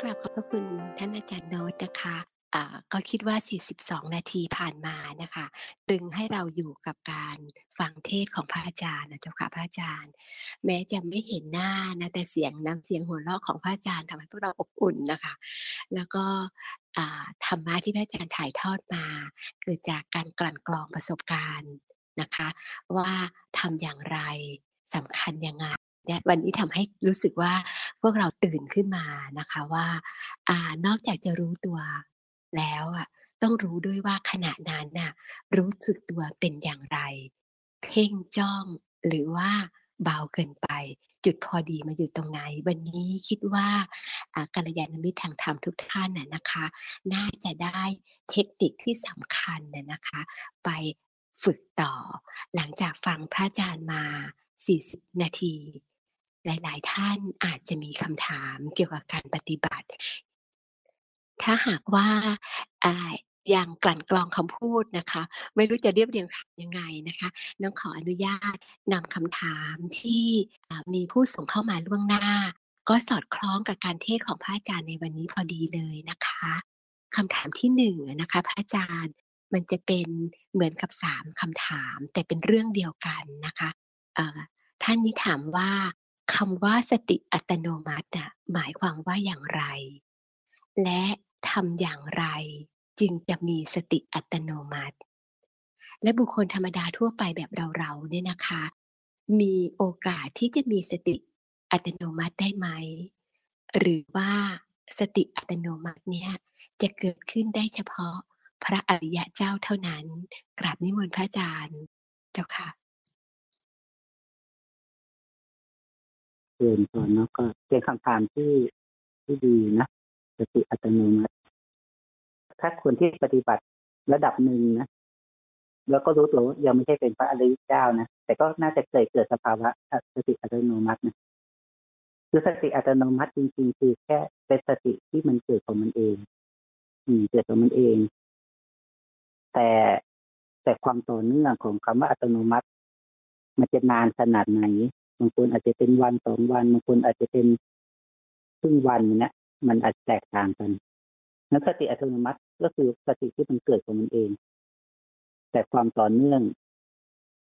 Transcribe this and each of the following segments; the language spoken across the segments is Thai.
กราบขอบพระคุณท่านอาจารย์โน้ตนะคะก็คิดว่า 42 นาทีผ่านมานะคะ ดึงให้เราอยู่กับการฟังเทศของพระอาจารย์นะเจ้าค่ะพระอาจารย์ แม้จะไม่เห็นหน้านะแต่เสียงน้ำเสียงหัวเราะของพระอาจารย์ทำให้พวกเราอบอุ่นนะคะ แล้วก็ธรรมะที่พระอาจารย์ถ่ายทอดมา เกิดจากการกลั่นกรองประสบการณ์นะคะ ว่าทำอย่างไรสำคัญยังไง เนี่ยวันนี้ทำให้รู้สึกว่าพวกเราตื่นขึ้นมานะคะว่าอานอกจากจะรู้ตัวแล้วอะต้องรู้ด้วยว่าขณะนั้นน่ะรู้สึกตัวเป็นอย่างไร เพ่งจ้องหรือว่าเบาเกินไป จุดพอดีมาอยู่ตรงไหน วันนี้คิดว่ากัลยาณมิตรทางธรรมทุกท่านน่ะนะคะ น่าจะได้เทคนิคที่สำคัญน่ะนะคะ ไปฝึกต่อ หลังจากฟังพระอาจารย์มา 40 นาที หลายๆ ท่านอาจจะมีคำถามเกี่ยวกับการปฏิบัติ ถ้าหากว่าอย่างกลั่นกรองคำพูดนะคะ ไม่รู้จะเรียบเรียงยังไงนะคะน้องขออนุญาตนำคำถามที่มีผู้ส่งเข้ามาล่วงหน้า ก็สอดคล้องกับการเทศของพระอาจารย์ในวันนี้พอดีเลยนะคะคำถามที่หนึ่งนะคะพระอาจารย์มันจะเป็นเหมือนกับสามคำถาม แต่เป็นเรื่องเดียวกันนะคะท่านนี้ถามว่า คำว่าสติอัตโนมัติหมายความว่าอย่างไร และทำอย่างไรจึงจะมีสติอัตโนมัติ และบุคคลธรรมดาทั่วไปแบบเราๆเนี่ยนะคะ มีโอกาสที่จะมีสติอัตโนมัติได้ไหม หรือว่าสติอัตโนมัติเนี่ยจะเกิดขึ้นได้เฉพาะพระอริยะเจ้าเท่านั้น กราบนิมนต์พระอาจารย์ เจ้าค่ะ เรียนก่อนเนก็เป็นคำถามที่ที่ดีนะสติอัตโนมัติถ้าคนที่ปฏิบัติระดับหนึ่งนะแล้วก็รู้ตัวยังไม่ใช่เป็นพระอริยเจ้านะแต่ก็น่าจะเคยเกิดสภาวะสติอัตโนมัตินะคือสติอัตโนมัติจริงๆคือแค่เป็นสติที่มันเกิดของมันเอง อืมเกิดของมันเอง แต่แต่ความต่อเนื่องของคำว่าอัตโนมัติ มันจะนานขนาดไหน บางคนอาจจะเป็นวันสองวันบางคนอาจจะเป็นครึ่งวันเนี่ยมันอาจแตกต่างกันนั้นสติอัตโนมัติก็คือสติที่มันเกิดของมันเอง แต่ความต่อเนื่อง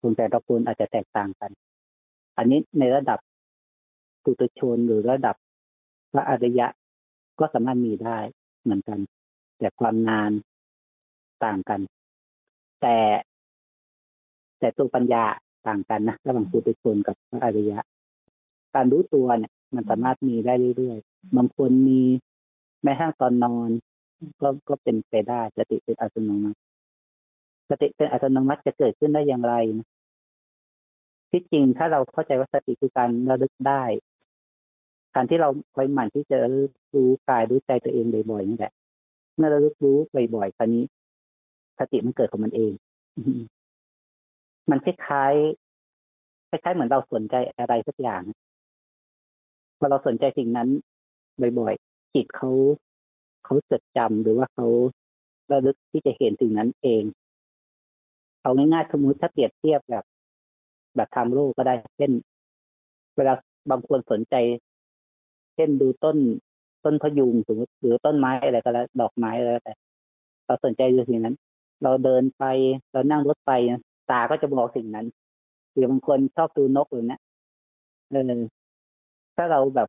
คนแต่ละคนอาจจะแตกต่างกัน อันนี้ในระดับปุถุชนหรือระดับพระอริยะก็สามารถมีได้เหมือนกัน แต่ความนานต่างกัน แต่แต่ตัวปัญญา ต่างกันนะระหว่างปุถุชนกับพระอริยะ การรู้ตัวเนี่ย มันสามารถมีได้เรื่อยๆบางคนมีแม้ทั้งตอนนอน ก็ก็เป็นไปได้สติเป็นอัตโนมัติสติเป็นอัตโนมัติจะเกิดขึ้นได้อย่างไรนะที่จริงถ้าเราเข้าใจว่าสติคือการระลึกได้ การที่เราคอยหมั่นที่จะรู้กายรู้ใจตัวเองบ่อยๆนี่แหละเมื่อเรารู้รู้บ่อยๆคราวนี้ สติมันเกิดของมันเอง มันคล้ายๆคล้ายๆเหมือนเราสนใจอะไรสักอย่างพอเราสนใจสิ่งนั้นบ่อยๆจิตเขาเขาจดจำหรือว่าเขาระลึกที่จะเห็นสิ่งนั้นเอง เอาง่ายๆสมมติถ้าเปรียบเทียบแบบ แบบทางโลกก็ได้เช่น เวลาบางคนสนใจ เช่นดูต้นต้นพยุงสมมติหรือต้นไม้อะไรก็แล้วดอกไม้อะไรแต่เราสนใจดูสิ่งนั้น เราเดินไปเรานั่งรถไป ตาก็จะบอกสิ่งนั้นหรือบางคนชอบดูนกอย่างนี้เออถ้าเราแบบ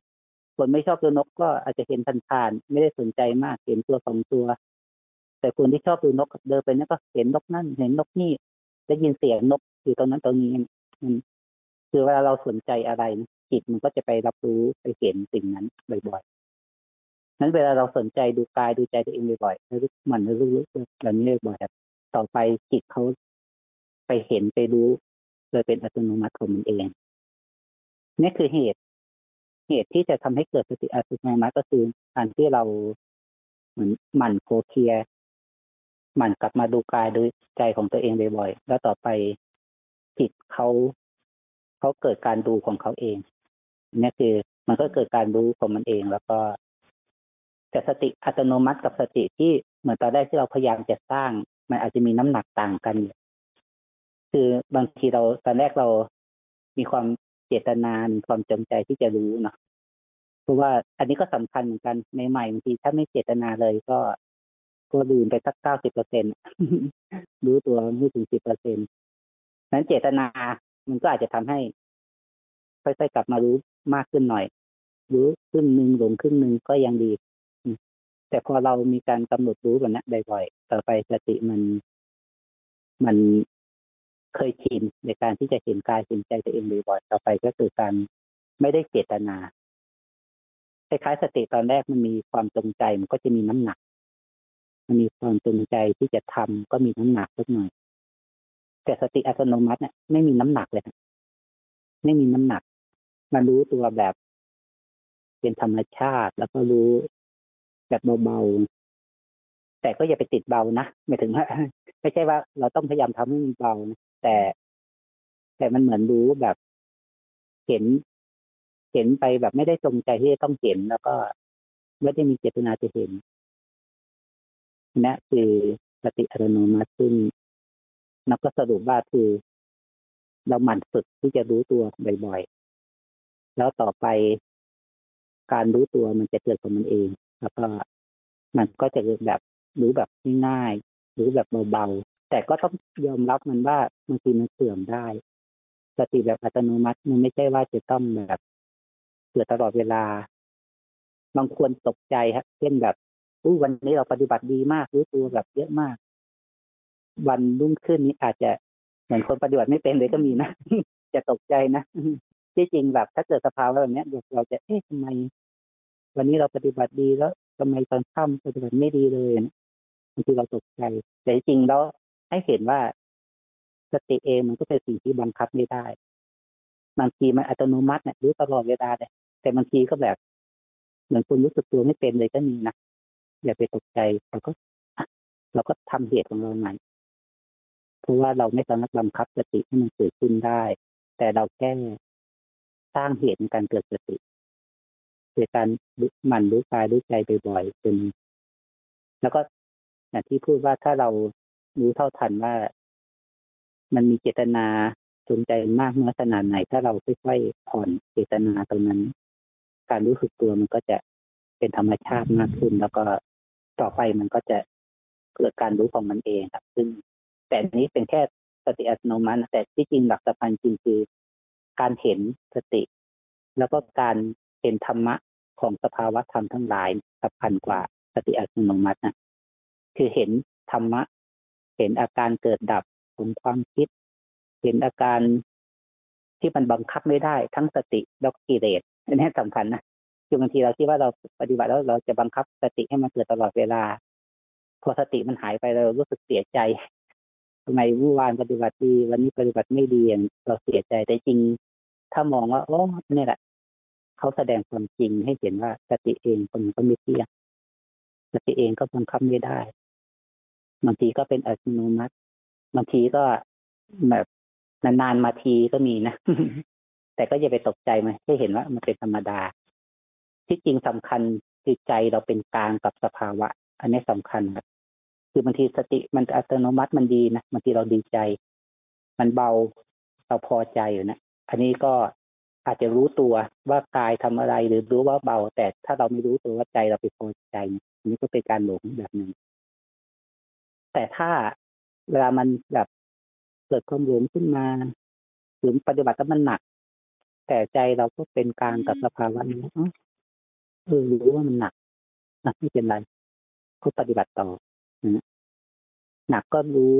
คนไม่ชอบตัวนกก็อาจจะเห็นผ่านๆไม่ได้สนใจมากเห็นตัวสองตัว แต่คนที่ชอบดูนกเดินไปนั่นก็เห็นนกนั่น เห็นนกนี่ได้ยินเสียงนกอยู่ตรงนั้นตรงนี้คือเวลาเราสนใจอะไรจิตมันก็จะไปรับรู้ไปเห็นสิ่งนั้นบ่อยๆนั้นเวลาเราสนใจดูกายดูใจตัวเองบ่อยๆแล้วมันรู้รู้แบบนี้บ่อยๆต่อไปจิตเขา เห็นไปรู้เลยเป็นอัตโนมัติของมันเองนี่คือเหตุ เหตุที่จะทำให้เกิดสติอัตโนมัติก็คือการที่เราเหมือนหมั่นโคเคียหมั่นกลับมาดูกายดูใจของตัวเองบ่อยๆแล้วต่อไปจิตเขาเขาเกิดการดูของเขาเองนี่คือมันก็เกิดการรู้ของมันเอง แล้วก็แต่สติอัตโนมัติกับสติที่เหมือนตอนแรกที่เราพยายามจะสร้าง มันอาจจะมีน้ำหนักต่างกัน คือบางทีเราตอนแรกเรามีความเจตนาความจงใจที่จะรู้เนาะเพราะว่าอันนี้ก็สำคัญเหมือนกันในใหม่บางทีถ้าไม่เจตนาเลยก็ก็ลืมไปสักเก้าสิบเปอร์เซ็นรู้ตัวไม่ถึงสิบเปอร์เซ็นนั้นเจตนามันก็อาจจะทำให้ ค่อยๆกลับมารู้มากขึ้นหน่อย รู้ครึ่งหนึ่งหลงครึ่งหนึ่งก็ยังดี แต่พอเรามีการกำหนดรู้แบบนี้บ่อยๆต่อไปสติมัน มัน เคยชินในการที่จะเห็นกายเห็นใจตัวเองบ่อยๆต่อไปก็คือการไม่ได้เจตนาคล้ายๆสติตอนแรกมันมีความจงใจมันก็จะมีน้ำหนัก มันมีความจงใจที่จะทำก็มีน้ำหนักสักหน่อยแต่สติอัตโนมัติเนี่ยไม่มีน้ำหนักเลยไม่มีน้ำหนักมันรู้ตัวแบบเป็นธรรมชาติ แล้วก็รู้แบบเบาๆแต่ก็อย่าไปติดเบานะไม่ถึงว่าไม่ใช่ว่าเราต้องพยายามทำให้มันเบานะ แต่ แต่มันเหมือนรู้แบบเห็นเห็นไปแบบไม่ได้จงใจที่จะต้องเห็น แล้วก็ไม่ได้มีเจตนาจะเห็นนี่คือสติอัตโนมัติซึ่งนักก็สรุปว่าคือ เราหมั่นฝึกที่จะรู้ตัวบ่อยๆ แล้วต่อไปการรู้ตัวมันจะเกิดของมันเอง แล้วก็มันก็จะเกิดแบบรู้แบบง่ายๆรู้แบบเบา แต่ก็ต้องยอมรับมันว่าบางทีมันเสื่อมได้ สติแบบอัตโนมัติมันไม่ใช่ว่าจะต้องแบบเกิดตลอดเวลาบางคนตกใจครับเช่นแบบอู้วันนี้เราปฏิบัติดีมากรู้ตัวแบบเยอะมาก วันรุ่งขึ้นนี้อาจจะเหมือนคนปฏิบัติไม่เป็นเลยก็มีนะจะตกใจนะที่จริงแบบ ถ้าเกิดสภาวะแบบนี้เราจะเอ๊ะทำไม วันนี้เราปฏิบัติดีแล้วทำไมตอนค่ำปฏิบัติไม่ดีเลยบางทีเราตกใจ แต่จริงแล้ว ให้เห็นว่าสติเองมันก็เป็นสิ่งที่บังคับไม่ได้บางทีมันอัตโนมัติเนี่ยรู้ตลอดเวลาเลยแต่บางทีก็แบบเหมือนคุณรู้สึกตัวไม่เป็นเลยก็มีนะอย่าไปตกใจเราก็เราก็ทำเหตุของเราใหม่เพราะว่าเราไม่สามารถบังคับสติให้มันเกิดขึ้นได้ แต่เราแค่สร้างเหตุในการเกิดสติโดยการหมั่นรู้กายรู้ใจบ่อยๆจนแล้วก็อย่างที่พูดว่าถ้าเรา รู้เท่าทันว่ามันมีเจตนาจงใจมากเมื่อขนาดไหน ถ้าเราค่อยๆผ่อนเจตนาตรงนั้น การรู้สึกตัวมันก็จะเป็นธรรมชาติมากขึ้น แล้วก็ต่อไปมันก็จะเกิดการรู้ของมันเองครับ ซึ่งแต่นี้เป็นแค่สติอัตโนมัติแต่ที่จริงหลักสำคัญจริงคือ การเห็นสติ แล้วก็การเห็นธรรมะของสภาวะธรรมทั้งหลายสำคัญกว่าสติอัตโนมัตินะคือเห็นธรรมะ เห็นอาการเกิดดับของความคิด เห็นอาการที่มันบังคับไม่ได้ทั้งสติแล้วกิเลสอันนี้สำคัญนะคือบางทีเราคิดว่าเราปฏิบัติแล้วเราจะบังคับสติให้มันเกิดตลอดเวลา พอสติมันหายไปเรารู้สึกเสียใจทำไมเมื่อวานปฏิบัติดีวันนี้ปฏิบัติไม่ดีเราเสียใจแต่จริง ถ้ามองว่าโอ้นี่แหละเขาแสดงความจริงให้เห็นว่าสติเองคนก็ไม่เที่ยงสติเองก็บังคับไม่ได้ บางทีก็เป็นอัตโนมัติบางทีก็แบบนานๆมาทีก็มีนะ แต่ก็อย่าไปตกใจมันให้เห็นว่ามันเป็นธรรมดา ที่จริงสำคัญคือใจเราเป็นกลางกับสภาวะ อันนี้สำคัญครับคือบางทีสติมันอัตโนมัติมันดีนะบางทีเราดีใจ มันเบาเราพอใจอยู่นะอันนี้ก็อาจจะรู้ตัวว่ากายทำอะไรหรือรู้ว่าเบา แต่ถ้าเราไม่รู้ตัวว่าใจเราไปพอใจนนี้ก็เป็นการหลงแบบหนึ่ง แต่ถ้าเวลามันแบบเกิดความหลงขึ้นมาหรือปฏิบัติแล้วมันหนัก แต่ใจเราก็เป็นกลางกับสภาวะนี้เออรู้ว่ามันหนักนะไม่เป็นไรก็ปฏิบัติต่อนะหนักก็รู้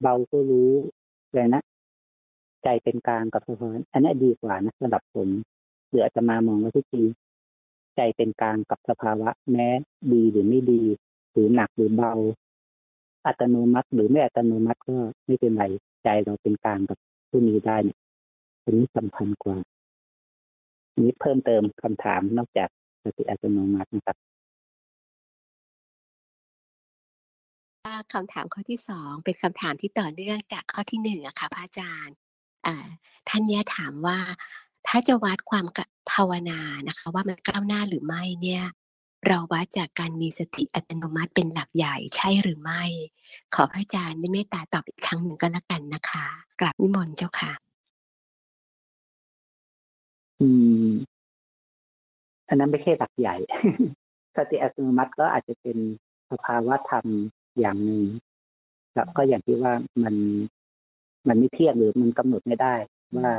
เบาก็รู้เลยนะใจเป็นกลางกับสภาวะอันนี้ดีกว่านะระดับผมหรืออาจจะมามองว่าที่จริงใจเป็นกลางกับสภาวะ แม้ดีหรือไม่ดี หรือหนักหรือเบา อัตโนมัติหรือไม่อัตโนมัติก็ไม่เป็นไรใจเราเป็นกลางกับผู้นี้ได้เนี่ยอันนี้สำคัญกว่านี้เพิ่มเติมคำถามนอกจากสติอัตโนมัตินะครับคำถามข้อที่สองเป็นคำถามที่ต่อเนื่องจากข้อที่หนึ่งอะค่ะพระอาจารย์ท่านเนี้ยถามว่าถ้าจะวัดความภาวนานะคะ ว่ามันก้าวหน้าหรือไม่เนี่ย เราวัดจากการมีสติอัตโนมัติเป็นหลักใหญ่ใช่หรือไม่ ขอพระอาจารย์ได้เมตตาตอบอีกครั้งหนึ่งก็แล้วกันนะคะกราบนิมนต์เจ้าค่ะ อืม อันนั้นไม่ใช่หลักใหญ่ สติอัตโนมัติก็อาจจะเป็นสภาวะธรรมอย่างหนึ่งแล้วก็อย่างที่ว่ามันมันไม่เที่ยงหรือมันกำหนดไม่ได้ ว่า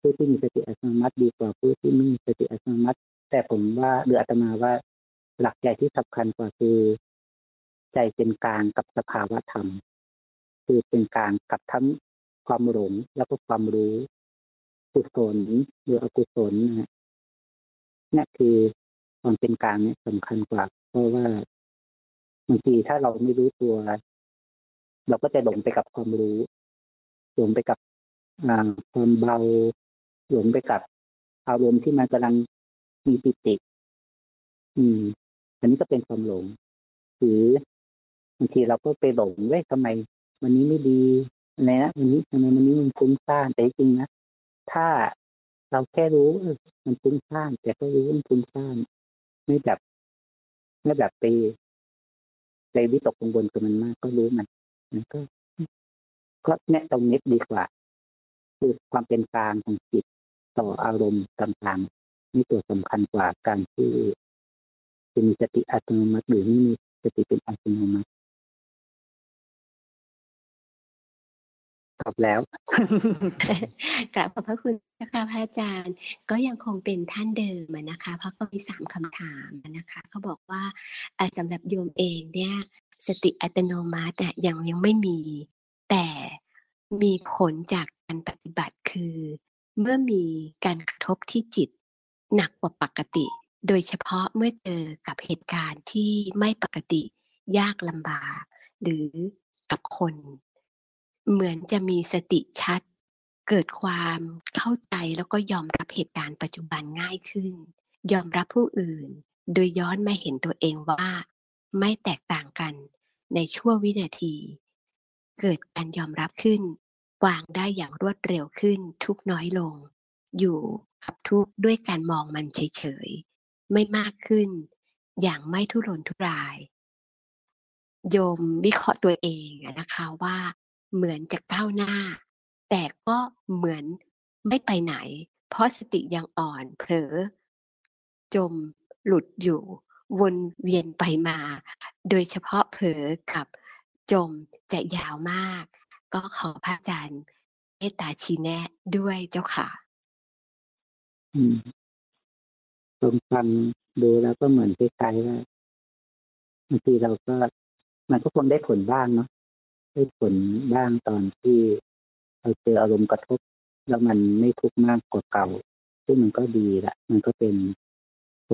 ผู้ที่มีสติอัตโนมัติดีกว่าผู้ที่ไม่มีสติอัตโนมัติ แต่ผมว่าหรืออาตมาว่าหลักใหญ่ที่สำคัญกว่าคือ ใจเป็นกลางกับสภาวะธรรม คือเป็นกลางกับทั้งความหลงแล้วก็ความรู้กุศลหรืออกุศลนะนี่คือความเป็นกลางเนี่ยสำคัญกว่า เพราะว่าบางทีถ้าเราไม่รู้ตัว เราก็จะหลงไปกับความรู้ หลงไปกับความเบาหลงไปกับอารมณ์ที่มันกำลัง มีปิติ อืม อันนี้ก็เป็นความหลง หรือบางทีเราก็ไปหลงเว้ยทำไม วันนี้ไม่ดีอะไรนะวันนี้ทำไมวันนี้มันฟุ้งซ่านแต่จริงนะถ้าเราแค่รู้มันฟุ้งซ่านแต่ก็รู้มันฟุ้งซ่านไม่แบบไม่แบบไปไปวิตกกังวลกับมันมาก ก็รู้มันมันก็ก็เนี่ยตรงนี้ดีกว่า คือความเป็นกลางของจิตต่ออารมณ์ต่างๆ นี่ตัวสำคัญกว่าการที่จะมีสติอัตโนมัติหรือไม่มีสติเป็นอัตโนมัติตอบแล้วกราบขอบพระคุณนะคะพระอาจารย์ ก็ยังคงเป็นท่านเดิมนะคะเพราะก็มีสามคำถามนะคะเขาบอกว่าสำหรับโยมเองเนี่ย สติอัตโนมัติยังยังไม่มี แต่มีผลจากการปฏิบัติคือ เมื่อมีการกระทบที่จิต หนักกว่าปกติ โดยเฉพาะเมื่อเจอกับเหตุการณ์ที่ไม่ปกติยากลำบาก หรือกับคน เหมือนจะมีสติชัด เกิดความเข้าใจแล้วก็ยอมรับเหตุการณ์ปัจจุบันง่ายขึ้น ยอมรับผู้อื่น โดยย้อนมาเห็นตัวเองว่า ไม่แตกต่างกันในชั่ววินาที เกิดการยอมรับขึ้น วางได้อย่างรวดเร็วขึ้นทุกน้อยลง อยู่ กับทุกข์ด้วยการมองมันเฉยๆ ไม่มากขึ้น อย่างไม่ทุรนทุราย โยมวิเคราะห์ตัวเองนะคะว่าเหมือนจะก้าวหน้า แต่ก็เหมือนไม่ไปไหน เพราะสติยังอ่อนเผลอจมหลุดอยู่วนเวียนไปมา โดยเฉพาะเผลอกับจมจะยาวมาก ก็ขอพระอาจารย์เมตตาชี้แนะด้วยเจ้าค่ะ อืมลองฟังดูแล้วก็เหมือนคล้ายๆว่าบางทีเราก็ มันก็คงได้ผลบ้างเนาะได้ผลบ้างตอนที่เราเจออารมณ์กระทบ แล้วมันไม่ทุกข์มากกว่าเก่า ซึ่งมันก็ดีละมันก็เป็น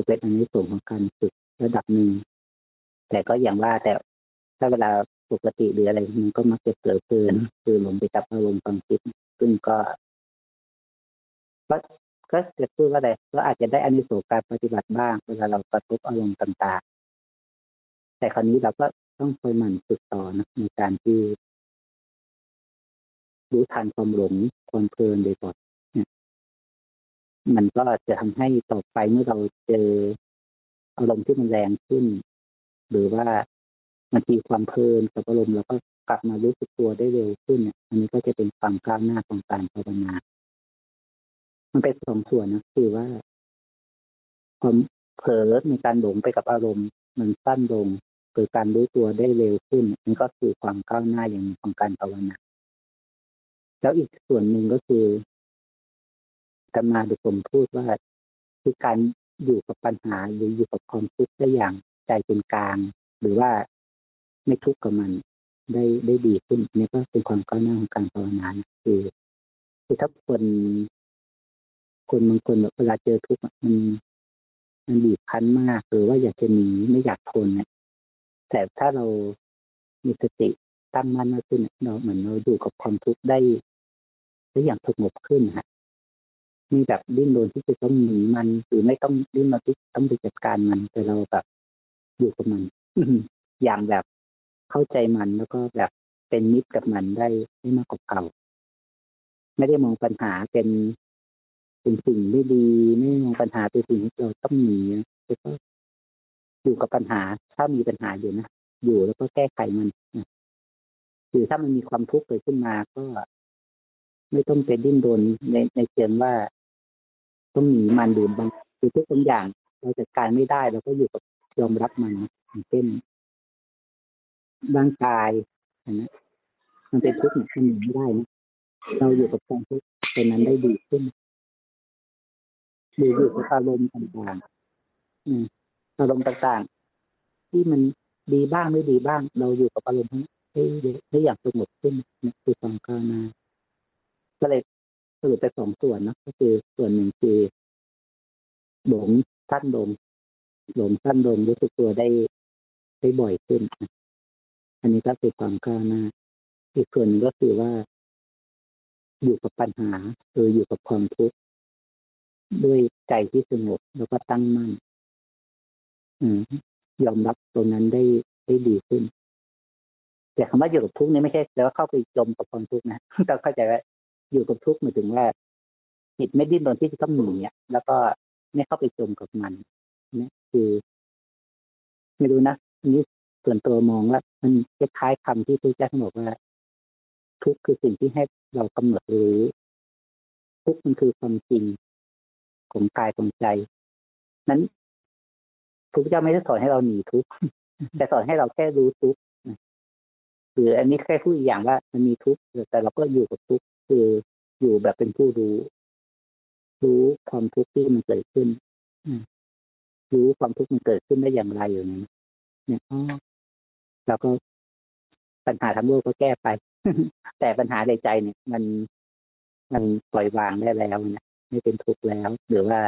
เป็นอันนี้ส่งของการฝึกระดับหนึ่งแต่ก็อย่างว่าแต่ถ้าเวลาปกติหรืออะไรมันก็มักจะเกิดเกินคือลงไปจับอารมณ์ความคิดซึ่งก็ก็ ก็จะพูดว่าอะไรก็อาจจะได้อานิสงส์การปฏิบัติบ้างเวลาเรากระทบอารมณ์ต่างๆ แต่คราวนี้เราก็ต้องคอยหมั่นฝึกต่อนะในการที่รู้ทันความหลงความเพลินโดยก่อนมันก็จะทำให้ต่อไปเมื่อเราเจออารมณ์ที่มันแรงขึ้น หรือว่ามันมีความเพลินกับอารมณ์เราก็กลับมารู้สึกตัวได้เร็วขึ้นเนี่ยอันนี้ก็จะเป็นความก้าวหน้าของการภาวนา มันเป็นสองส่วนนะคือว่าความเผลอในการหลงไปกับอารมณ์มันสั้นลงเกิดการรู้ตัวได้เร็วขึ้นนี่ก็คือความก้าวหน้าอย่างของการภาวนาแล้วอีกส่วนหนึ่งก็คือธรรมาดุผมพูดว่าคือการอยู่กับปัญหาหรืออยู่กับความทุกข์ได้อย่างใจเป็นกลาง หรือว่าไม่ทุกข์กับมันได้ได้ดีขึ้นนี่ก็เป็นความก้าวหน้าของการภาวนาคือคือถ้าคน คนบางคนเวลาเจอทุกข์มันมันบีบคั้นมากหรือว่าอยากจะหนีไม่อยากทนเนี่ยแต่ถ้าเรามีสติตั้งมั่นมากขึ้นเราเหมือนเราอยู่กับความทุกข์ได้ได้อย่างสงบขึ้นฮะมีแบบดิ้นรนที่จะต้องหนีมันหรือไม่ต้องดิ้นรนที่ต้องไปจัดการมัน แต่เราแบบอยู่กับมันอย่างแบบเข้าใจมันแล้วก็แบบเป็นมิตรกับมันได้ไม่มากกว่าเก่าไม่ได้มองปัญหาเป็น เป็นสิ่งไม่ดีไม่มองปัญหาเป็นสิ่งที่เราต้องหนีแต่ก็อยู่กับปัญหาถ้ามีปัญหาอยู่นะอยู่แล้วก็แก้ไขมันหรือถ้ามันมีความทุกข์เกิดขึ้นมาก็ ไม่ต้องไปดิ้นรนในในเชิงว่า ต้องหนีมันหรือบางคือทุกบางอย่างเราจัดการไม่ได้เราก็อยู่กับยอมรับมันอย่างเช่นร่างกายนะมันเป็นทุกข์เนี่ยมันหนีไม่ได้นะเราอยู่กับความทุกข์เป็นนั้นได้ดีขึ้น ดูอยู่กับอารมณ์ต่างๆอืมอารมณ์ต่างๆ ที่มันดีบ้างไม่ดีบ้าง เราอยู่กับอารมณ์ให้ให้อย่างสงบขึ้นนี่คือความก้าวหน้าก็เลยสรุปไปสองส่วนนะก็คือส่วนหนึ่งคือหลงท่านลงหลงท่านลงรู้สึกตัวได้ได้บ่อยขึ้น อันนี้ก็คือความก้าวหน้าอีกส่วนก็คือว่า อยู่กับปัญหาคืออยู่กับความทุกข์ ด้วยใจที่สงบแล้วก็ตั้งมั่นยอมรับตรงนั้นได้ได้ดีขึ้น แต่คำว่าอยู่กับทุกข์นี่ไม่ใช่แล้วเข้าไปจมกับความทุกข์นะต้องเข้าใจว่าอยู่กับทุกข์หมายถึงว่าจิตไม่ดิ้นรนที่จะต้องหนีอะแล้วก็ไม่เข้าไปจมกับมันนี่คือ ไม่รู้นะนี้ส่วนตัวมองว่า มันคล้ายๆคำที่พระเจ้าบอกว่า ทุกข์คือสิ่งที่ให้เรากำหนดรู้ ทุกข์มันคือความจริง ของกายของใจ นั้นพระเจ้าไม่ได้สอนให้เราหนีทุกข์แต่สอนให้เราแค่รู้ทุกข์หรืออันนี้แค่พูดอีกอย่างว่ามันมีทุกข์แต่เราก็อยู่กับทุกข์คืออยู่แบบเป็นผู้รู้ รู้ความทุกข์ที่มันเกิดขึ้นรู้ความทุกข์มันเกิดขึ้นได้อย่างไรอย่างนี้เนี่ยเราก็ปัญหาทั้งโลกก็แก้ไป แต่ปัญหาในใจเนี่ย มันมันปล่อยวางได้แล้วนะ ไม่เป็นทุกข์แล้ว หรือว่า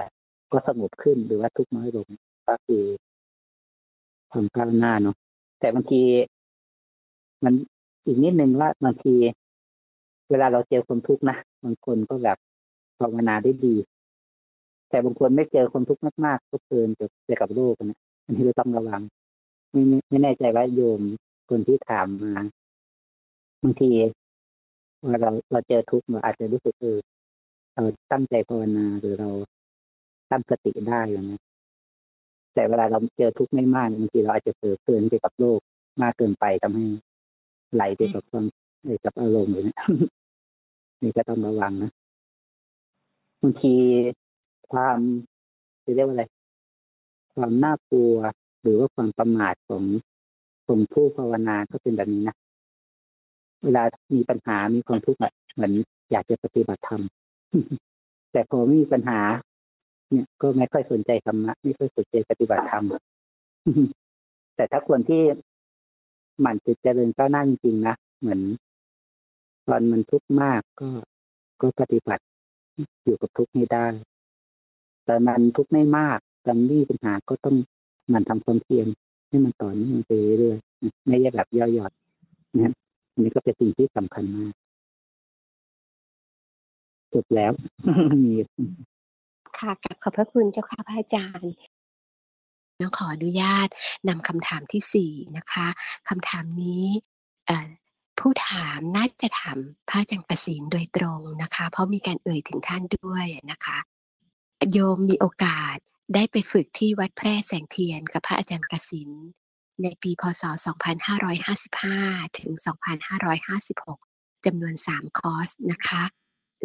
ก็สงบขึ้นหรือว่าทุกข์น้อยลงก็คือความก้าวหน้าเนาะแต่บางที มันอีกนิดนึงว่าบางที เวลาเราเจอคนทุกข์นะบางคนก็แบบภาวนาได้ดี แต่บางคนไม่เจอคนทุกข์มากๆก็เพลินไปกับโลกนะอันนี้เราต้องระวังไม่ไม่แน่ใจว่าโยมคนที่ถามมาบางทีเวลาเราเราเจอทุกข์เราอาจจะรู้สึกเออ เราตั้งใจภาวนาหรือเราตั้งสติได้อย่างนี้แต่เวลาเราเจอทุกข์ไม่มากบางทีเราอาจจะเผลอเพลินไปกับโลกมากเกินไปทำให้ไหลไปกับความไปกับอารมณ์อย่างนี้นี่ก็ต้องระวังนะบางทีความจะเรียกว่าอะไร ความน่ากลัวหรือว่าความประมาทของของผู้ภาวนาก็เป็นแบบนี้นะเวลามีปัญหามีความทุกข์เหมือนอยากจะปฏิบัติธรรม แต่พอไม่มีปัญหา เนี่ยก็ไม่ค่อยสนใจธรรมะไม่ค่อยสนใจปฏิบัติธรรมแต่ถ้าคนที่หมั่นจิตเจริญก้าวหน้าจริงๆนะเหมือน ตอนมันทุกข์มากก็ก็ปฏิบัติอยู่กับทุกข์ไม่ได้แต่มันทุกข์ไม่มากตอนนี้ปัญหาก็ต้องมันทำความเพียรให้มันต่อเนื่องไปเรื่อยๆไม่ใช่แบบย่อหยอดนะนนี้ก็เป็นสิ่งที่สำคัญมาก จบแล้วมีค่ะกับขอบพระคุณเจ้าค่ะพระอาจารย์น้องขออนุญาตนำคำถามที่สี่นะคะคำถามนี้ผู้ถามน่าจะถามพระอาจารย์ประสินโดยตรงนะคะ เพราะมีการเอ่ยถึงท่านด้วยนะคะ โยมมีโอกาสได้ไปฝึกที่วัดแพร่แสงเทียนกับพระอาจารย์กสินในปีพศ 2555 ถึง 2556จำนวน 3 คอร์สนะคะ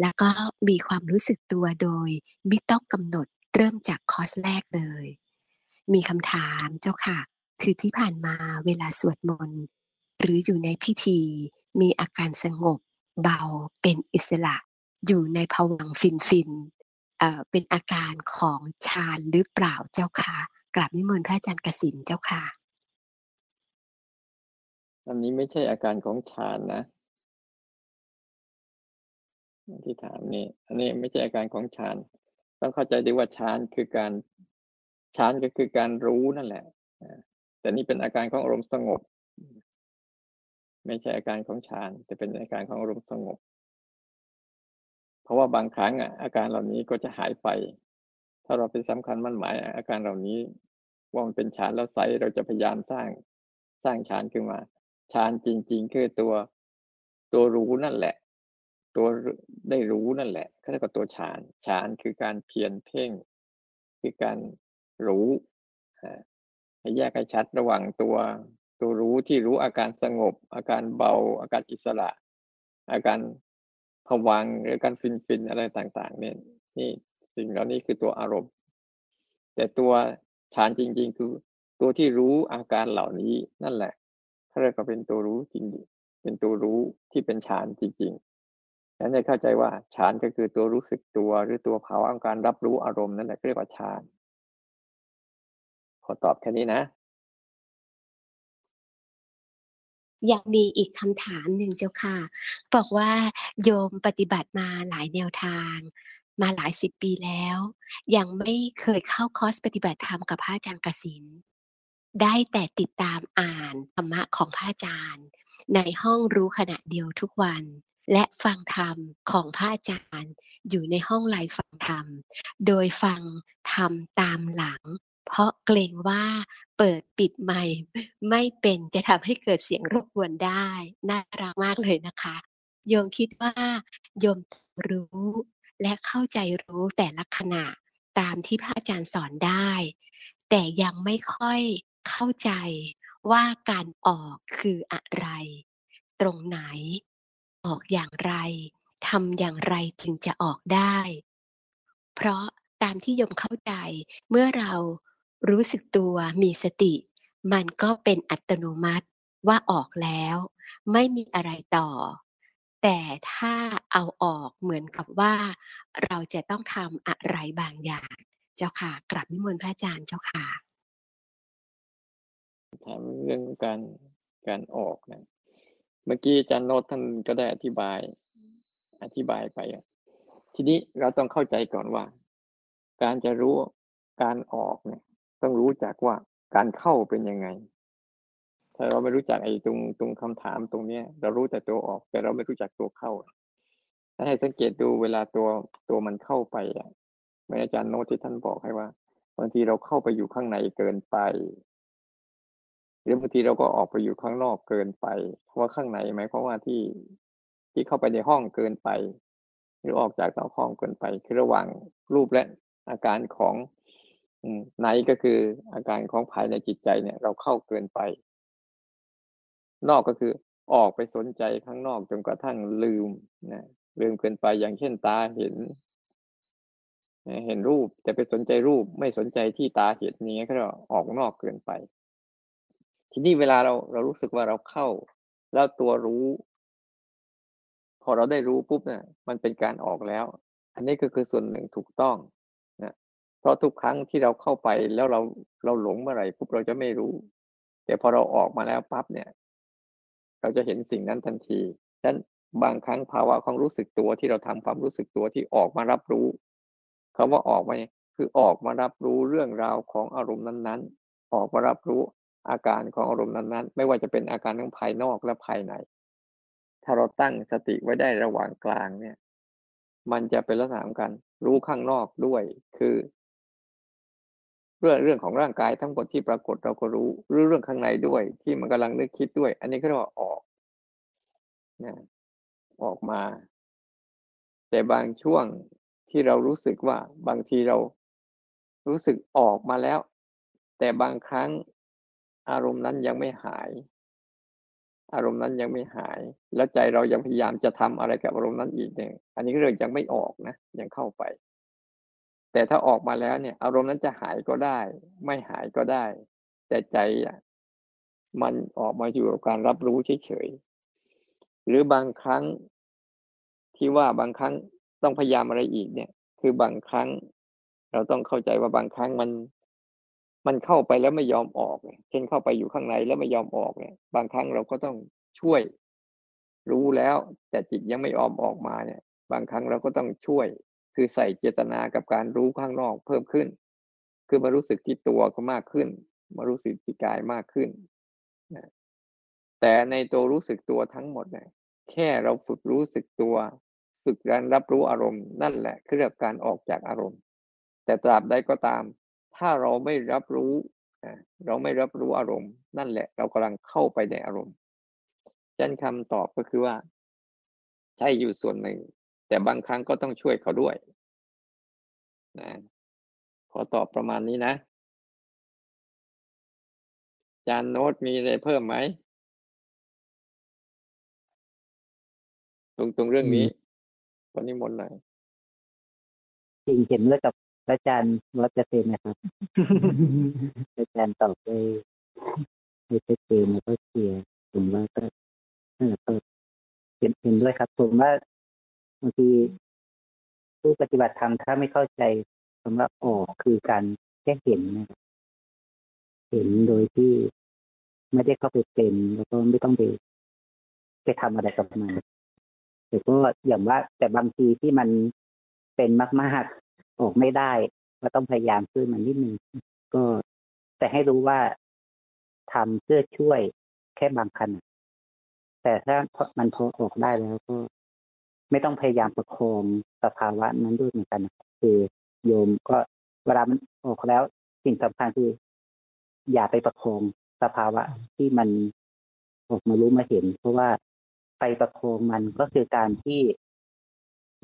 แล้วก็มีความรู้สึกตัวโดยไม่ต้องกำหนดเริ่มจากคอร์สแรกเลย มีคำถามเจ้าค่ะ คือที่ผ่านมาเวลาสวดมนต์หรืออยู่ในพิธี มีอาการสงบ เบาเป็นอิสระ อยู่ในภวังฟินฟินเป็นอาการของฌานหรือเปล่าเจ้าค่ะกราบนิมนต์พระอาจารย์กสินเจ้าค่ะ อันนี้ไม่ใช่อาการของฌานนะ ที่ถามนี่อันนี้ไม่ใช่อาการของฌานต้องเข้าใจด้วยว่าฌานคือการฌานก็คือการรู้นั่นแหละแต่นี่เป็นอาการของอารมณ์สงบ ไม่ใช่อาการของฌานแต่เป็นอาการของอารมณ์สงบ เพราะว่าบางครั้งอะอาการเหล่านี้ก็จะหายไป ถ้าเราเป็นสำคัญมั่นหมายอาการเหล่านี้ ว่ามันเป็นฌานแล้วใสเราจะพยายามสร้างสร้างฌานขึ้นมาฌานจริง ๆ คือตัวตัวรู้นั่นแหละ ตัวได้รู้นั่นแหละเขาเรียกว่าตัวฌานฌานคือการเพียรเพ่ง คือการรู้ให้แยกให้ชัดระหว่างตัวตัวรู้ที่รู้อาการสงบ อาการเบา อาการอิสระ อาการผวังหรือการฟินฟินอะไรต่างๆ เนี่ยนี่สิ่งเหล่านี้คือตัวอารมณ์ แต่ตัวฌานจริง ๆ คือตัวที่รู้อาการเหล่านี้นั่นแหละเขาเรียกว่าเป็นตัวรู้จริงเป็นตัวรู้ที่เป็นฌานจริงๆ ฉันจะเข้าใจว่าฌานก็คือตัวรู้สึกตัวหรือตัวภาวะการรับรู้อารมณ์นั่นแหละเรียกว่าฌานขอตอบแค่นี้นะยังมีอีกคำถามหนึ่งเจ้าค่ะ บอกว่าโยมปฏิบัติมาหลายแนวทาง มาหลายสิบปีแล้ว ยังไม่เคยเข้าคอร์สปฏิบัติธรรมกับพระอาจารย์กสินได้แต่ติดตามอ่านธรรมะของพระอาจารย์ ในห้องรู้ขณะเดียวทุกวัน และฟังธรรมของพระอาจารย์ อยู่ในห้องไลฟ์ฟังธรรม โดยฟังธรรมตามหลัง เพราะเกรงว่าเปิดปิดไมค์ไม่เป็นจะทำให้เกิดเสียงรบกวนได้ น่ารักมากเลยนะคะ โยมคิดว่า โยมรู้และเข้าใจรู้แต่ละขณะตามที่พระอาจารย์สอนได้ แต่ยังไม่ค่อยเข้าใจว่าการออกคืออะไร ตรงไหน ออกอย่างไร ทำอย่างไรจึงจะออกได้ เพราะตามที่ยมเข้าใจเมื่อเรารู้สึกตัวมีสติ มันก็เป็นอัตโนมัติว่าออกแล้ว ไม่มีอะไรต่อ แต่ถ้าเอาออกเหมือนกับว่า เราจะต้องทำอะไรบางอย่าง เจ้าค่ะกลับนิมนต์พระอาจารย์เจ้าค่ะถามเรื่องการการออกนะ เมื่อกี้อาจารย์โนตท่านก็ได้อธิบาย อธิบายไปทีนี้เราต้องเข้าใจก่อนว่า การจะรู้การออกเนี่ย ต้องรู้จักว่าการเข้าเป็นยังไง ถ้าเราไม่รู้จักไอ้ตรงตรงคำถามตรงเนี้ย เรารู้แต่ตัวออก แต่เราไม่รู้จักตัวเข้าถ้าให้สังเกตดูเวลาตัวตัวมันเข้าไปอะเหมือนอาจารย์โน้ตที่ท่านบอกให้ว่าบางทีเราเข้าไปอยู่ข้างในเกินไป หรือบางทีเราก็ออกไปอยู่ข้างนอกเกินไปเพราะว่าข้างในไหมายความว่าที่ที่เข้าไปในห้องเกินไป หรือออกจากนอกห้องเกินไป คือระหว่างรูปและอาการของในก็คืออาการของภายในจิตใจเนี่ย เราเข้าเกินไป นอกก็คือออกไปสนใจข้างนอกจนกระทั่งลืมนะลืมเกินไปอย่างเช่นตาเห็นเห็นรูปแต่ไปสนใจรูปไม่สนใจที่ตาเห็นนี้ก็ออกนอกเกินไป ทีนี้เวลาเราเรารู้สึกว่าเราเข้า แล้วตัวรู้ พอเราได้รู้ปุ๊บเนี่ยมันเป็นการออกแล้ว อันนี้ก็คือส่วนหนึ่งถูกต้องนะเพราะทุกครั้งที่เราเข้าไปแล้วเราเราหลงเมื่อไหร่ปุ๊บเราจะไม่รู้ แต่พอเราออกมาแล้วปั๊บเนี่ย เราจะเห็นสิ่งนั้นทันทีฉะนั้นบางครั้งภาวะของรู้สึกตัวที่เราทำความรู้สึกตัวที่ออกมารับรู้คาว่าออกมาคือออกมารับรู้เรื่องราวของอารมณ์นั้นๆ ออกมารับรู้ อาการของอารมณ์นั้นๆ ไม่ว่าจะเป็นอาการทั้งภายนอกและภายใน ถ้าเราตั้งสติไว้ได้ระหว่างกลางเนี่ย มันจะเป็นลักษณะของการรู้ข้างนอกด้วย คือ เรื่องเรื่องของร่างกายทั้งหมดที่ปรากฏเราก็รู้หรือเรื่องข้างในด้วย ที่มันกำลังนึกคิดด้วย อันนี้ก็เรียกว่าออกนะออกมา แต่บางช่วงที่เรารู้สึกว่าบางทีเรารู้สึกออกมาแล้ว แต่บางครั้ง อารมณ์นั้นยังไม่หาย อารมณ์นั้นยังไม่หาย แล้วใจเรายังพยายามจะทำอะไรกับอารมณ์นั้นอีกเนี่ยอันนี้เรื่องยังไม่ออกนะยังเข้าไป แต่ถ้าออกมาแล้วเนี่ย อารมณ์นั้นจะหายก็ได้ ไม่หายก็ได้ แต่ใจอะมันออกมาอยู่กับการรับรู้เฉยๆหรือบางครั้งที่ว่าบางครั้งต้องพยายามอะไรอีกเนี่ย คือบางครั้ง เราต้องเข้าใจว่าบางครั้งมัน มันเข้าไปแล้วไม่ยอมออกเช่นเข้าไปอยู่ข้างในแล้วไม่ยอมออกเนี่ย บางครั้งเราก็ต้องช่วย รู้แล้ว แต่จิตยังไม่ยอมออกมาเนี่ย บางครั้งเราก็ต้องช่วย คือใส่เจตนากับการรู้ข้างนอกเพิ่มขึ้น คือมารู้สึกที่ตัวก็มากขึ้น มารู้สึกที่กายมากขึ้นนะแต่ในตัวรู้สึกตัวทั้งหมดเนี่ยแค่เราฝึกรู้สึกตัวฝึกการรับรู้อารมณ์นั่นแหละคือเรื่องการออกจากอารมณ์ แต่ตราบใดก็ตาม ถ้าเราไม่รับรู้เราไม่รับรู้อารมณ์ นั่นแหละ เรากำลังเข้าไปในอารมณ์ฉันคำตอบก็คือว่า ใช่อยู่ส่วนหนึ่ง แต่บางครั้งก็ต้องช่วยเขาด้วยนะขอตอบประมาณนี้นะจานโน้ตมีอะไรเพิ่มไหม ตรงตรงเรื่องนี้วันนี้มนหน่อยจริงเห็นแล้วกับ อาจารย์ร้อยเปอร์เซ็นต์นะครับ อาจารย์ตอบได้ไม่ชัดเจนแล้วก็เคลียร์ผมว่าก็เออก็เห็นเห็นด้วยครับ ผมว่าบางทีผู้ปฏิบัติธรรมถ้าไม่เข้าใจคำว่าออกคือการแค่เห็นนะครับเห็นโดยที่ไม่ได้เข้าไปเป็นแล้วก็ไม่ต้องไปไปทำอะไรกับมันแต่ก็อย่างว่าแต่บางทีที่มันเป็นมากๆ ออกไม่ได้ก็ต้องพยายามช่วยมันนิดนึงก็แต่ให้รู้ว่าทำเพื่อช่วยแค่บางขณะแต่ถ้ามันพอออกได้แล้วก็ ไม่ต้องพยายามประคองสภาวะนั้นด้วยเหมือนกันคือโยมก็เวลามันออกแล้ว สิ่งสำคัญคือ อย่าไปประคองสภาวะที่มันออกมารู้มาเห็น เพราะว่าไปประคองมันก็คือการที่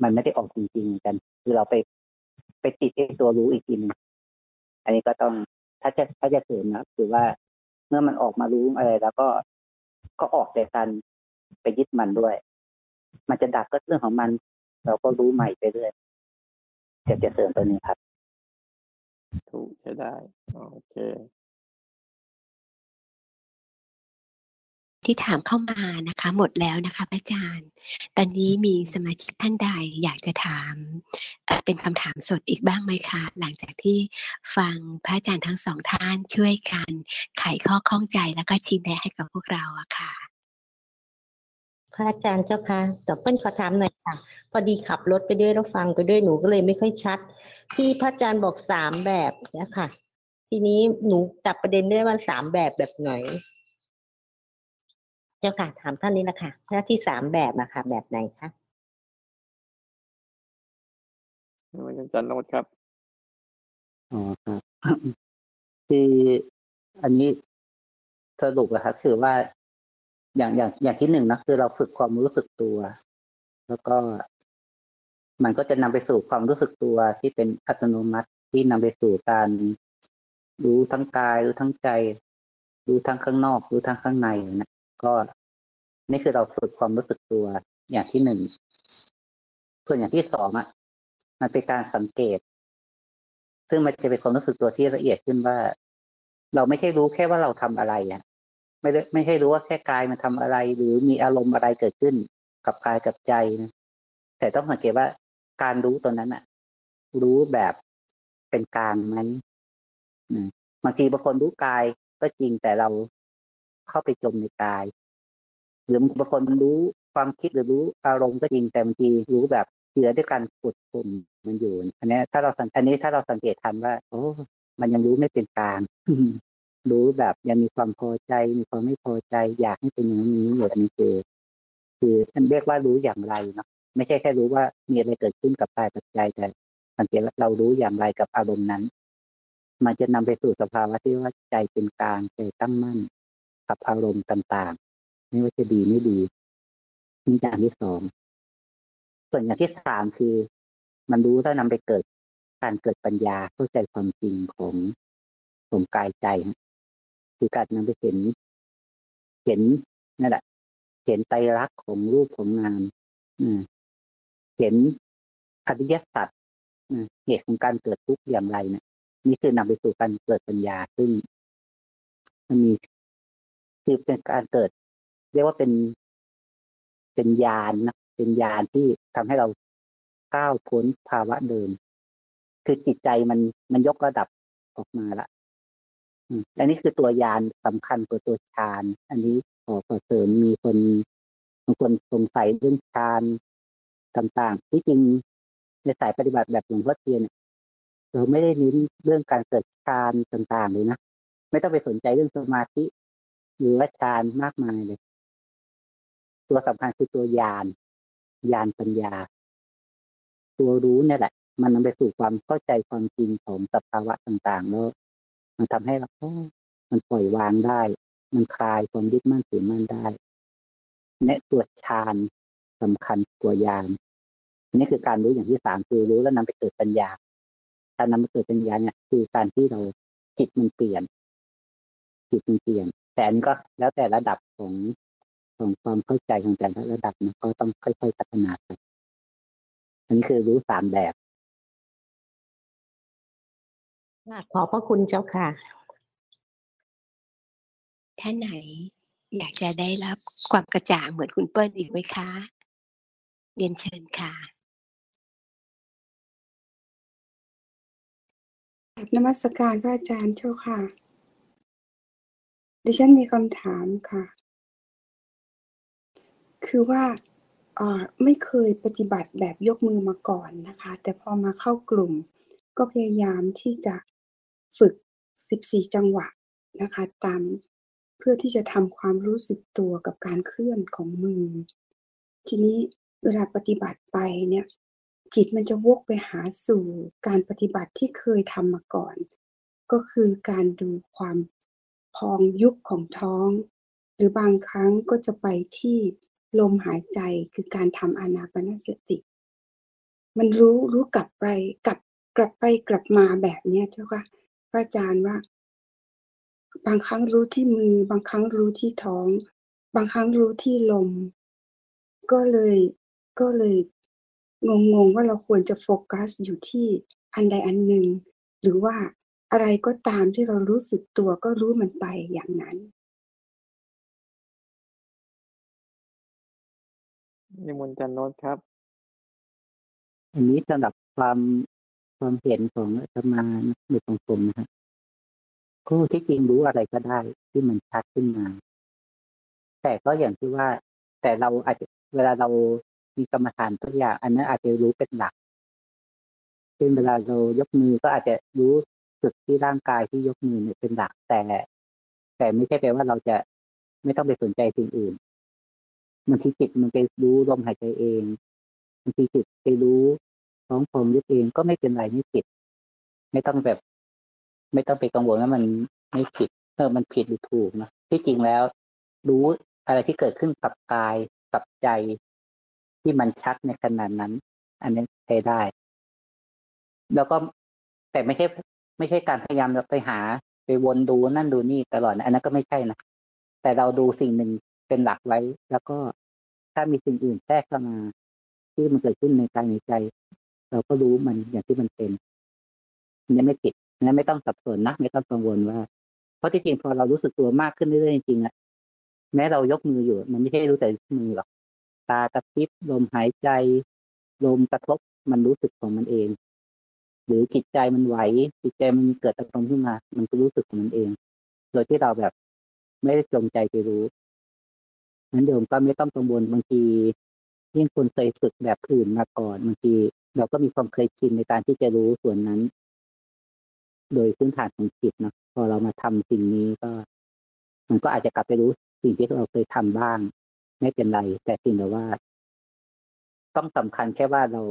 มันไม่ได้ออกจริงๆกัน คือเราไป ไปติดไอ้ตัวรู้อีกทีหนึงอันนี้ก็ต้องถ้าจะถ้าจะเสริมนะคือว่าเมื่อมันออกมารู้อะไร แล้วก็ก็ออกจากการไปยึดมันด้วย มันจะดับก็เรื่องของมัน เราก็รู้ใหม่ไปเรื่อยจะจะเสริมตัวนี้ครับ ถูกใช้ได้โอเค ที่ถามเข้ามานะคะ หมดแล้วนะคะพระอาจารย์ ตอนนี้มีสมาชิกท่านใดอยากจะถาม เป็นคำถามสดอีกบ้างไหมคะ หลังจากที่ฟังพระอาจารย์ทั้งสองท่านช่วยกันไขข้อข้องใจแล้วก็ชี้แนะให้กับพวกเราอะค่ะ พระอาจารย์เจ้าค่ะแต่เปิ้ลขอถามหน่อยค่ะ พอดีขับรถไปด้วยแล้วฟังไปด้วยหนูก็เลยไม่ค่อยชัด ที่พระอาจารย์บอกสามแบบเนี่ยค่ะ ทีนี้หนูจับประเด็นได้ว่าสามแบบแบบไหน เจ้าค่ะถามท่านนี้แหละค่ะหน้าที่สามแบบนะคะแบบไหนคะอาจารย์โน้ตครับอ๋อครับคืออันนี้สรุปนะครับคือว่าอย่างอย่างอย่างที่หนึ่งนะคือเราฝึกความรู้สึกตัว แล้วก็ มันก็จะนำไปสู่ความรู้สึกตัวที่เป็นอัตโนมัติที่นำไปสู่การรู้ทั้งกายรู้ทั้งใจ รู้ทั้งข้างนอก รู้ทั้งข้างในนะ ก็นี่คือเราฝึกความรู้สึกตัวอย่างที่หนึ่งส่วนอย่างที่สองอะ มันเป็นการสังเกต ซึ่งมันจะเป็นความรู้สึกตัวที่ละเอียดขึ้นว่า เราไม่ใช่รู้แค่ว่าเราทำอะไรอะ ไม่ได้ไม่ใช่รู้ว่าแค่กายมันทำอะไร หรือมีอารมณ์อะไรเกิดขึ้น กับกายกับใจนะแต่ต้องสังเกตว่าการรู้ตัวนั้นอะ รู้แบบเป็นกลางไหมบางทีบางคนรู้กายก็จริงแต่เรา เข้าไปจมในกาย หรือบางคนรู้ความคิดหรือรู้อารมณ์ก็จริงแต่บางทีรู้แบบเจือด้วยการกดข่มมันอยู่อันนี้ถ้าเราสังอันนี้ถ้าเราสังเกตทันว่า โอ้ มันยังรู้ไม่เป็นกลางรู้แบบยังมีความพอใจ มีความไม่พอใจ อยากให้เป็นอย่างนี้อยู่อันนี้คือคืออันเรียกว่ารู้อย่างไรเนาะไม่ใช่แค่รู้ว่ามีอะไรเกิดขึ้นกับกายกับใจแต่สังเกตเรารู้อย่างไรกับอารมณ์นั้น มันจะนำไปสู่สภาวะที่ว่าใจเป็นกลางใจตั้งมั่น กับอารมณ์ต่างๆ ไม่ว่าจะดีไม่ดีนี่อย่างที่สองส่วนอย่างที่สามคือ มันรู้ถ้านำไปเกิดการเกิดปัญญาเข้าใจความจริงของของกายใจ คือการนำไปเห็น เห็นนั่นแหละ เห็นไตรลักษณ์ของรูปของนามอืเห็นอริยสัจเหตุของการเกิดทุกข์อย่างไรเนี่ยนี่คือนำไปสู่การเกิดปัญญาซึ่ง มันมี คือเป็นการเกิด เรียกว่าเป็นเป็นญาณนะเป็นญาณที่ทำให้เราก้าวพ้นภาวะเดิม คือจิตใจมันมันยกระดับออกมาละอันนี้คือตัวยานสำคัญกว่าตัวฌาน อันนี้ขอขอเสริมมีคนบางคนสงสัยเรื่องฌานต่างๆ ที่จริงในสายปฏิบัติแบบหลวงพ่อเทียนเราไม่ได้เน้นเรื่องการเกิดฌานต่างๆเลยนะ ไม่ต้องไปสนใจเรื่องสมาธิ หรือว่าฌานมากมายเลย ตัวสำคัญคือตัวยานยานปัญญา ตัวรู้เนี่ยแหละ มันนำไปสู่ความเข้าใจความจริงของสภาวะต่างๆแล้วมันทำให้เรามันปล่อยวางได้ มันคลายความยึดมั่นถือมั่นได้เนี่ยตัวฌานสำคัญตัวยานนี่คือการรู้อย่างที่สามคือรู้แล้วนำไปเกิดปัญญาการนำไปเกิดปัญญาเนี่ยคือการที่เราจิตมันเปลี่ยนจิตมันเปลี่ยน แต่อันนี้ก็แล้วแต่ระดับของของความเข้าใจของแต่ละระดับนะก็ต้องค่อยๆพัฒนาไปอันนี้คือรู้สามแบบขอบพระคุณเจ้าค่ะ ท่านไหน อยากจะได้รับความกระจ่างเหมือนคุณเปิ้ลอีกไหมคะ เรียนเชิญค่ะนมัสการพระอาจารย์เจ้าค่ะ ดิฉันมีคำถามค่ะ คือว่าเอ่อไม่เคยปฏิบัติแบบยกมือมาก่อนนะคะ แต่พอมาเข้ากลุ่ม ก็พยายามที่จะฝึก 14 จังหวะนะคะ ตามเพื่อที่จะทำความรู้สึกตัวกับการเคลื่อนของมือ ทีนี้เวลาปฏิบัติไปเนี่ย จิตมันจะวกไปหาสู่การปฏิบัติที่เคยทำมาก่อน ก็คือการดูความ พองยุบของท้อง หรือบางครั้งก็จะไปที่ลมหายใจคือการทำอานาปนสติ มันรู้รู้กลับไปกลับกลับไปกลับมาแบบเนี้ยเจ้าค่ะพระอาจารย์ว่า บางครั้งรู้ที่มือ บางครั้งรู้ที่ท้อง บางครั้งรู้ที่ลม ก็เลยก็เลยงงๆว่าเราควรจะโฟกัสอยู่ที่อันใดอันหนึ่งหรือว่า อะไรก็ตามที่เรารู้สึกตัวก็รู้มันไปอย่างนั้นนิมนต์อาจันโนตครับ อันนี้สำหรับความความเห็นของอาตมาในของผมนะครับก็ที่จริงรู้อะไรก็ได้ที่มันชัดขึ้นมา แต่ก็อย่างที่ว่า แต่เราอาจจะเวลาเรามีกรรมฐานตัวอย่าง อันนั้นอาจจะรู้เป็นหลักเช่นเวลาเรายกมือก็อาจจะรู้ สึกที่ร่างกายที่ยกมือเนี่ยเป็นหลักแต่ แต่ไม่ใช่แปลว่าเราจะไม่ต้องไปสนใจสิ่งอื่นบางทีจิตมันไปรู้ลมหายใจเองบางทีจิตไปรู้ท้องพองยุบเองก็ไม่เป็นไรไม่ผิด ไม่ต้องแบบ ไม่ต้องไปกังวลว่ามันไม่ผิดเออมันผิดหรือถูกนะที่จริงแล้ว รู้อะไรที่เกิดขึ้นกับกายกับใจ ที่มันชัดในขนาดนั้น อันนี้ใช้ได้ แล้วก็แต่ไม่ใช่ ไม่ใช่การพยายามไปหาไปวนดูนั่นดูนี่ตลอดนะอันนั้นก็ไม่ใช่นะแต่เราดูสิ่งหนึ่งเป็นหลักไว้ แล้วก็ถ้ามีสิ่งอื่นแทรกเข้ามา ที่มันเกิดขึ้นในกายในใจ เราก็รู้มันอย่างที่มันเป็นนี่ไม่ผิดนี่ไม่ต้องสับสนนะไม่ต้องกังวลว่า เพราะที่จริงพอเรารู้สึกตัวมากขึ้นเรื่อยๆจริงๆอะแม้เรายกมืออยู่ มันไม่ใช่รู้แต่มือหรอกตากระพริบลมหายใจลมกระทบมันรู้สึกของมันเอง หรือจิตใจมันไหวจิตใจมันเกิดอารมณ์ขึ้นมา มันก็รู้สึกของมันเอง โดยที่เราแบบไม่ได้จงใจไปรู้นั้นเดิมก็ไม่ต้องกังวลบางทียิ่งคนเคยฝึกแบบอื่นมาก่อนบางทีเราก็มีความเคยชินในการที่จะรู้ส่วนนั้น โดยพื้นฐานของจิตนะพอเรามาทำสิ่งนี้ก็ มันก็อาจจะกลับไปรู้สิ่งที่เราเคยทำบ้าง ไม่เป็นไร แต่สิ่งแต่ว่า ต้องสำคัญแค่ว่าเรา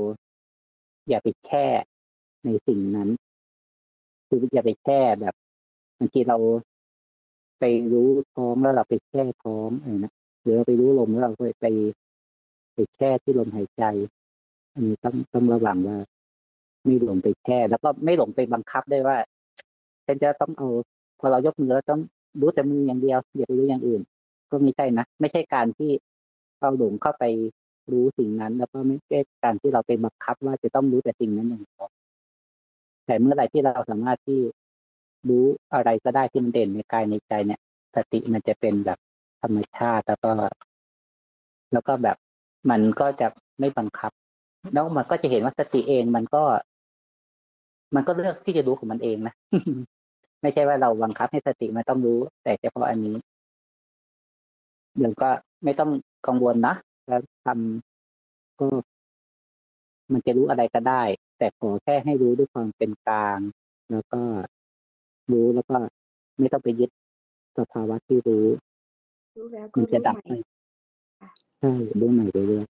อย่าไปแช่ ในสิ่งนั้น คืออย่าไปแช่แบบบางทีเราไปรู้ท้องแล้วเราไปแช่ท้องอะไรนะหรือเราไปรู้ลมแล้วเราไปไปไปแช่ที่ลมหายใจ อันนี้ต้องต้องระวังว่าไม่หลงไปแช่ แล้วก็ไม่หลงไปบังคับได้ว่าฉันจะต้องเอาพอเรายกมือแล้วต้องรู้แต่มืออย่างเดียวอย่าไปรู้อย่างอื่น ก็ไม่ใช่นะไม่ใช่การที่เราหลงเข้าไปรู้สิ่งนั้น แล้วก็ไม่ใช่การที่เราไปบังคับว่าจะต้องรู้แต่สิ่งนั้นอย่างเดียว แต่เมื่อไหร่ที่เราสามารถที่รู้อะไรก็ได้ที่มันเด่นในกายในใจเนี่ยสติมันจะเป็นแบบธรรมชาติแล้วก็ แล้วก็แบบมันก็จะไม่บังคับ แล้วมันก็จะเห็นว่าสติเองมันก็ มันก็เลือกที่จะรู้ของมันเองนะไม่ใช่ว่าเราบังคับให้สติมันต้องรู้ แต่เฉพาะอันนี้เดี๋ยวก็ไม่ต้องกังวลนะแล้วทำก็ มันจะรู้อะไรก็ได้ แต่ขอแค่ให้รู้ด้วยความเป็นกลาง แล้วก็รู้แล้วก็ไม่ต้องไปยึดสภาวะที่รู้ รู้แล้วก็มันจะรู้ดับใหม่ไปค่ะใช่รู้ใหม่เรื่อย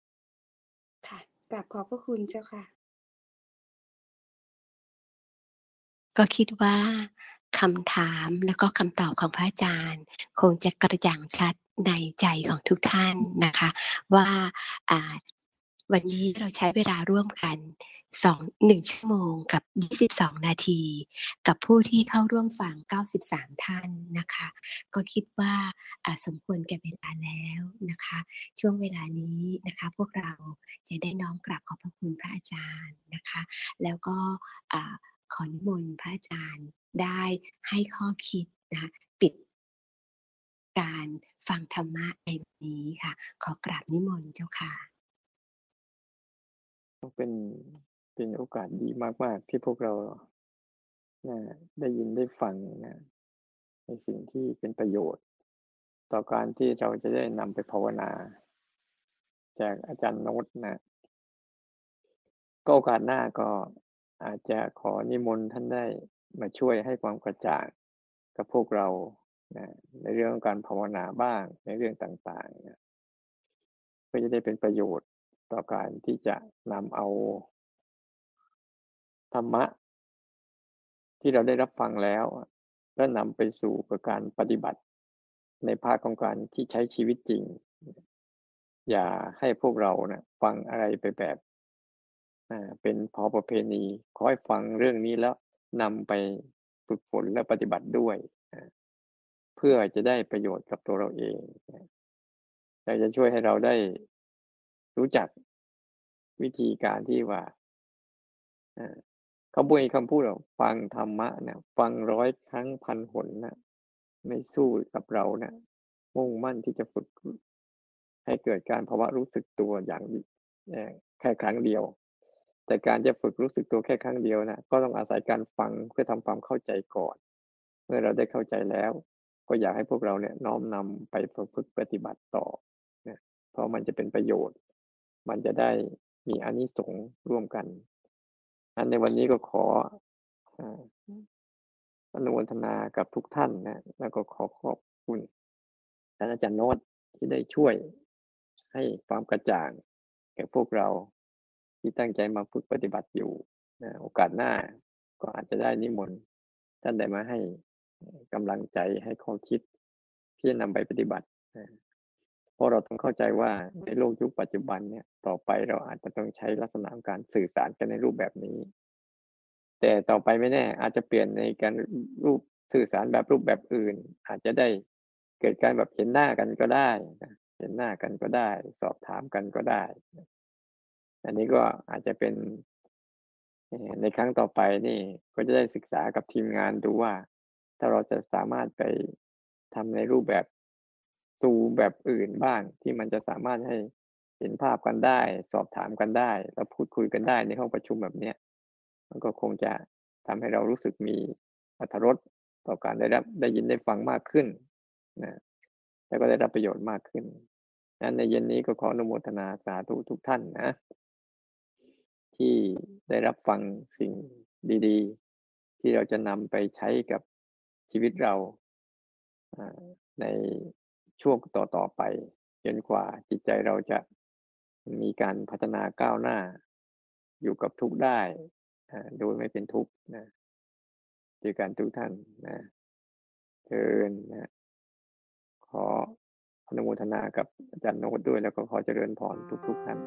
ค่ะกราบขอบพระคุณเจ้าค่ะ ก็คิดว่าคำถามแล้วก็คำตอบของพระอาจารย์ คงจะกระจ่างชัดในใจของทุกท่านนะคะ ว่าอ่า วันนี้เราใช้เวลาร่วมกันสองหนึ่งชั่วโมงกับ 22 นาที กับผู้ที่เข้าร่วมฟัง 93 ท่านนะคะ ก็คิดว่าสมควรแก่เวลาแล้วนะคะ ช่วงเวลานี้นะคะ พวกเราจะได้น้อมกราบขอบพระคุณพระอาจารย์นะคะ แล้วก็ขอนิมนต์พระอาจารย์ได้ให้ข้อคิดนะคะปิดการฟังธรรมะในวันนี้ค่ะ ขอกราบนิมนต์เจ้าค่ะ เป็นเป็นโอกาสดีมาก ๆ ที่พวกเรานะได้ยินได้ฟังนะในสิ่งที่เป็นประโยชน์ ต่อการที่เราจะได้นำไปภาวนา จากอาจารย์โน้ตนะก็โอกาสหน้าก็อาจจะขอนิมนต์ท่านได้มาช่วยให้ความกระจ่างกับพวกเรานะในเรื่องของการภาวนาบ้างในเรื่องต่างๆนะเพื่อจะได้เป็นประโยชน์ ต่อการที่จะนำเอาธรรมะ ที่เราได้รับฟังแล้วแล้วนำไปสู่การปฏิบัติ ในภาคของการที่ใช้ชีวิตจริง อย่าให้พวกเรานะฟังอะไรไปแบบเป็นพอประเพณีขอให้ฟังเรื่องนี้แล้วนำไปฝึกฝนและปฏิบัติด้วย เพื่อจะได้ประโยชน์กับตัวเราเองอยากจะช่วยให้เราได้ รู้จักวิธีการที่ว่าเขาบุยคำพูดว่าฟังธรรมะเนี่ยฟังร้อยครั้งพันหนนะไม่สู้กับเราเนะมุ่งมั่นที่จะฝึก ให้เกิดการภาวะรู้สึกตัวอย่างแค่ครั้งเดียว แต่การจะฝึกรู้สึกตัวแค่ครั้งเดียวนะก็ต้องอาศัยการฟังเพื่อทำความเข้าใจก่อน เมื่อเราได้เข้าใจแล้ว ก็อยากให้พวกเราเนี่ยน้อมนำไปฝึกปฏิบัติต่อนะเพราะมันจะเป็นประโยชน์ มันจะได้มีอานิสงส์ร่วมกัน อันในวันนี้ก็ขออนุโมทนากับทุกท่านนะ แล้วก็ขอขอบคุณท่านอาจารย์โนตที่ได้ช่วยให้ความกระจ่างแก่พวกเราที่ตั้งใจมาฝึกปฏิบัติอยู่นะโอกาสหน้าก็อาจจะได้นิมนต์ท่านได้มาให้กำลังใจให้ข้อคิดที่จะนำไปปฏิบัติ เพราะเราต้องเข้าใจว่าในโลกยุคปัจจุบันเนี่ยต่อไปเราอาจจะต้องใช้ลักษณะการสื่อสารกันในรูปแบบนี้ แต่ต่อไปไม่แน่ อาจจะเปลี่ยนในการรูปสื่อสารแบบรูปแบบอื่น อาจจะได้เกิดการแบบเห็นหน้ากันก็ได้เห็นหน้ากันก็ได้ สอบถามกันก็ได้ อันนี้ก็อาจจะเป็นในครั้งต่อไปนี่ก็จะได้ศึกษากับทีมงานดูว่า ถ้าเราจะสามารถไปทำในรูปแบบ ซูแบบอื่นบ้างที่มันจะสามารถให้เห็นภาพกันได้ สอบถามกันได้ แล้วพูดคุยกันได้ในห้องประชุมแบบเนี้ยมันก็คงจะทำให้เรารู้สึกมีอรรถรสต่อการได้รับได้ยินได้ฟังมากขึ้นนะแล้วก็ได้รับประโยชน์มากขึ้นนั้นในเย็นนี้ก็ขออนุโมทนาสาธุทุกท่านนะ ที่ได้รับฟังสิ่งดี ๆ ที่เราจะนำไปใช้กับชีวิตเราใน ช่วงต่อต่อไป จนกว่าจิตใจเราจะมีการพัฒนาก้าวหน้า อยู่กับทุกได้โดยไม่เป็นทุกข์นะเจอกันทุกท่านนะเชิญนะขออนุโมทนากับอาจารย์โน้ตด้วยแล้วก็ขอเจริญพรทุกๆท่าน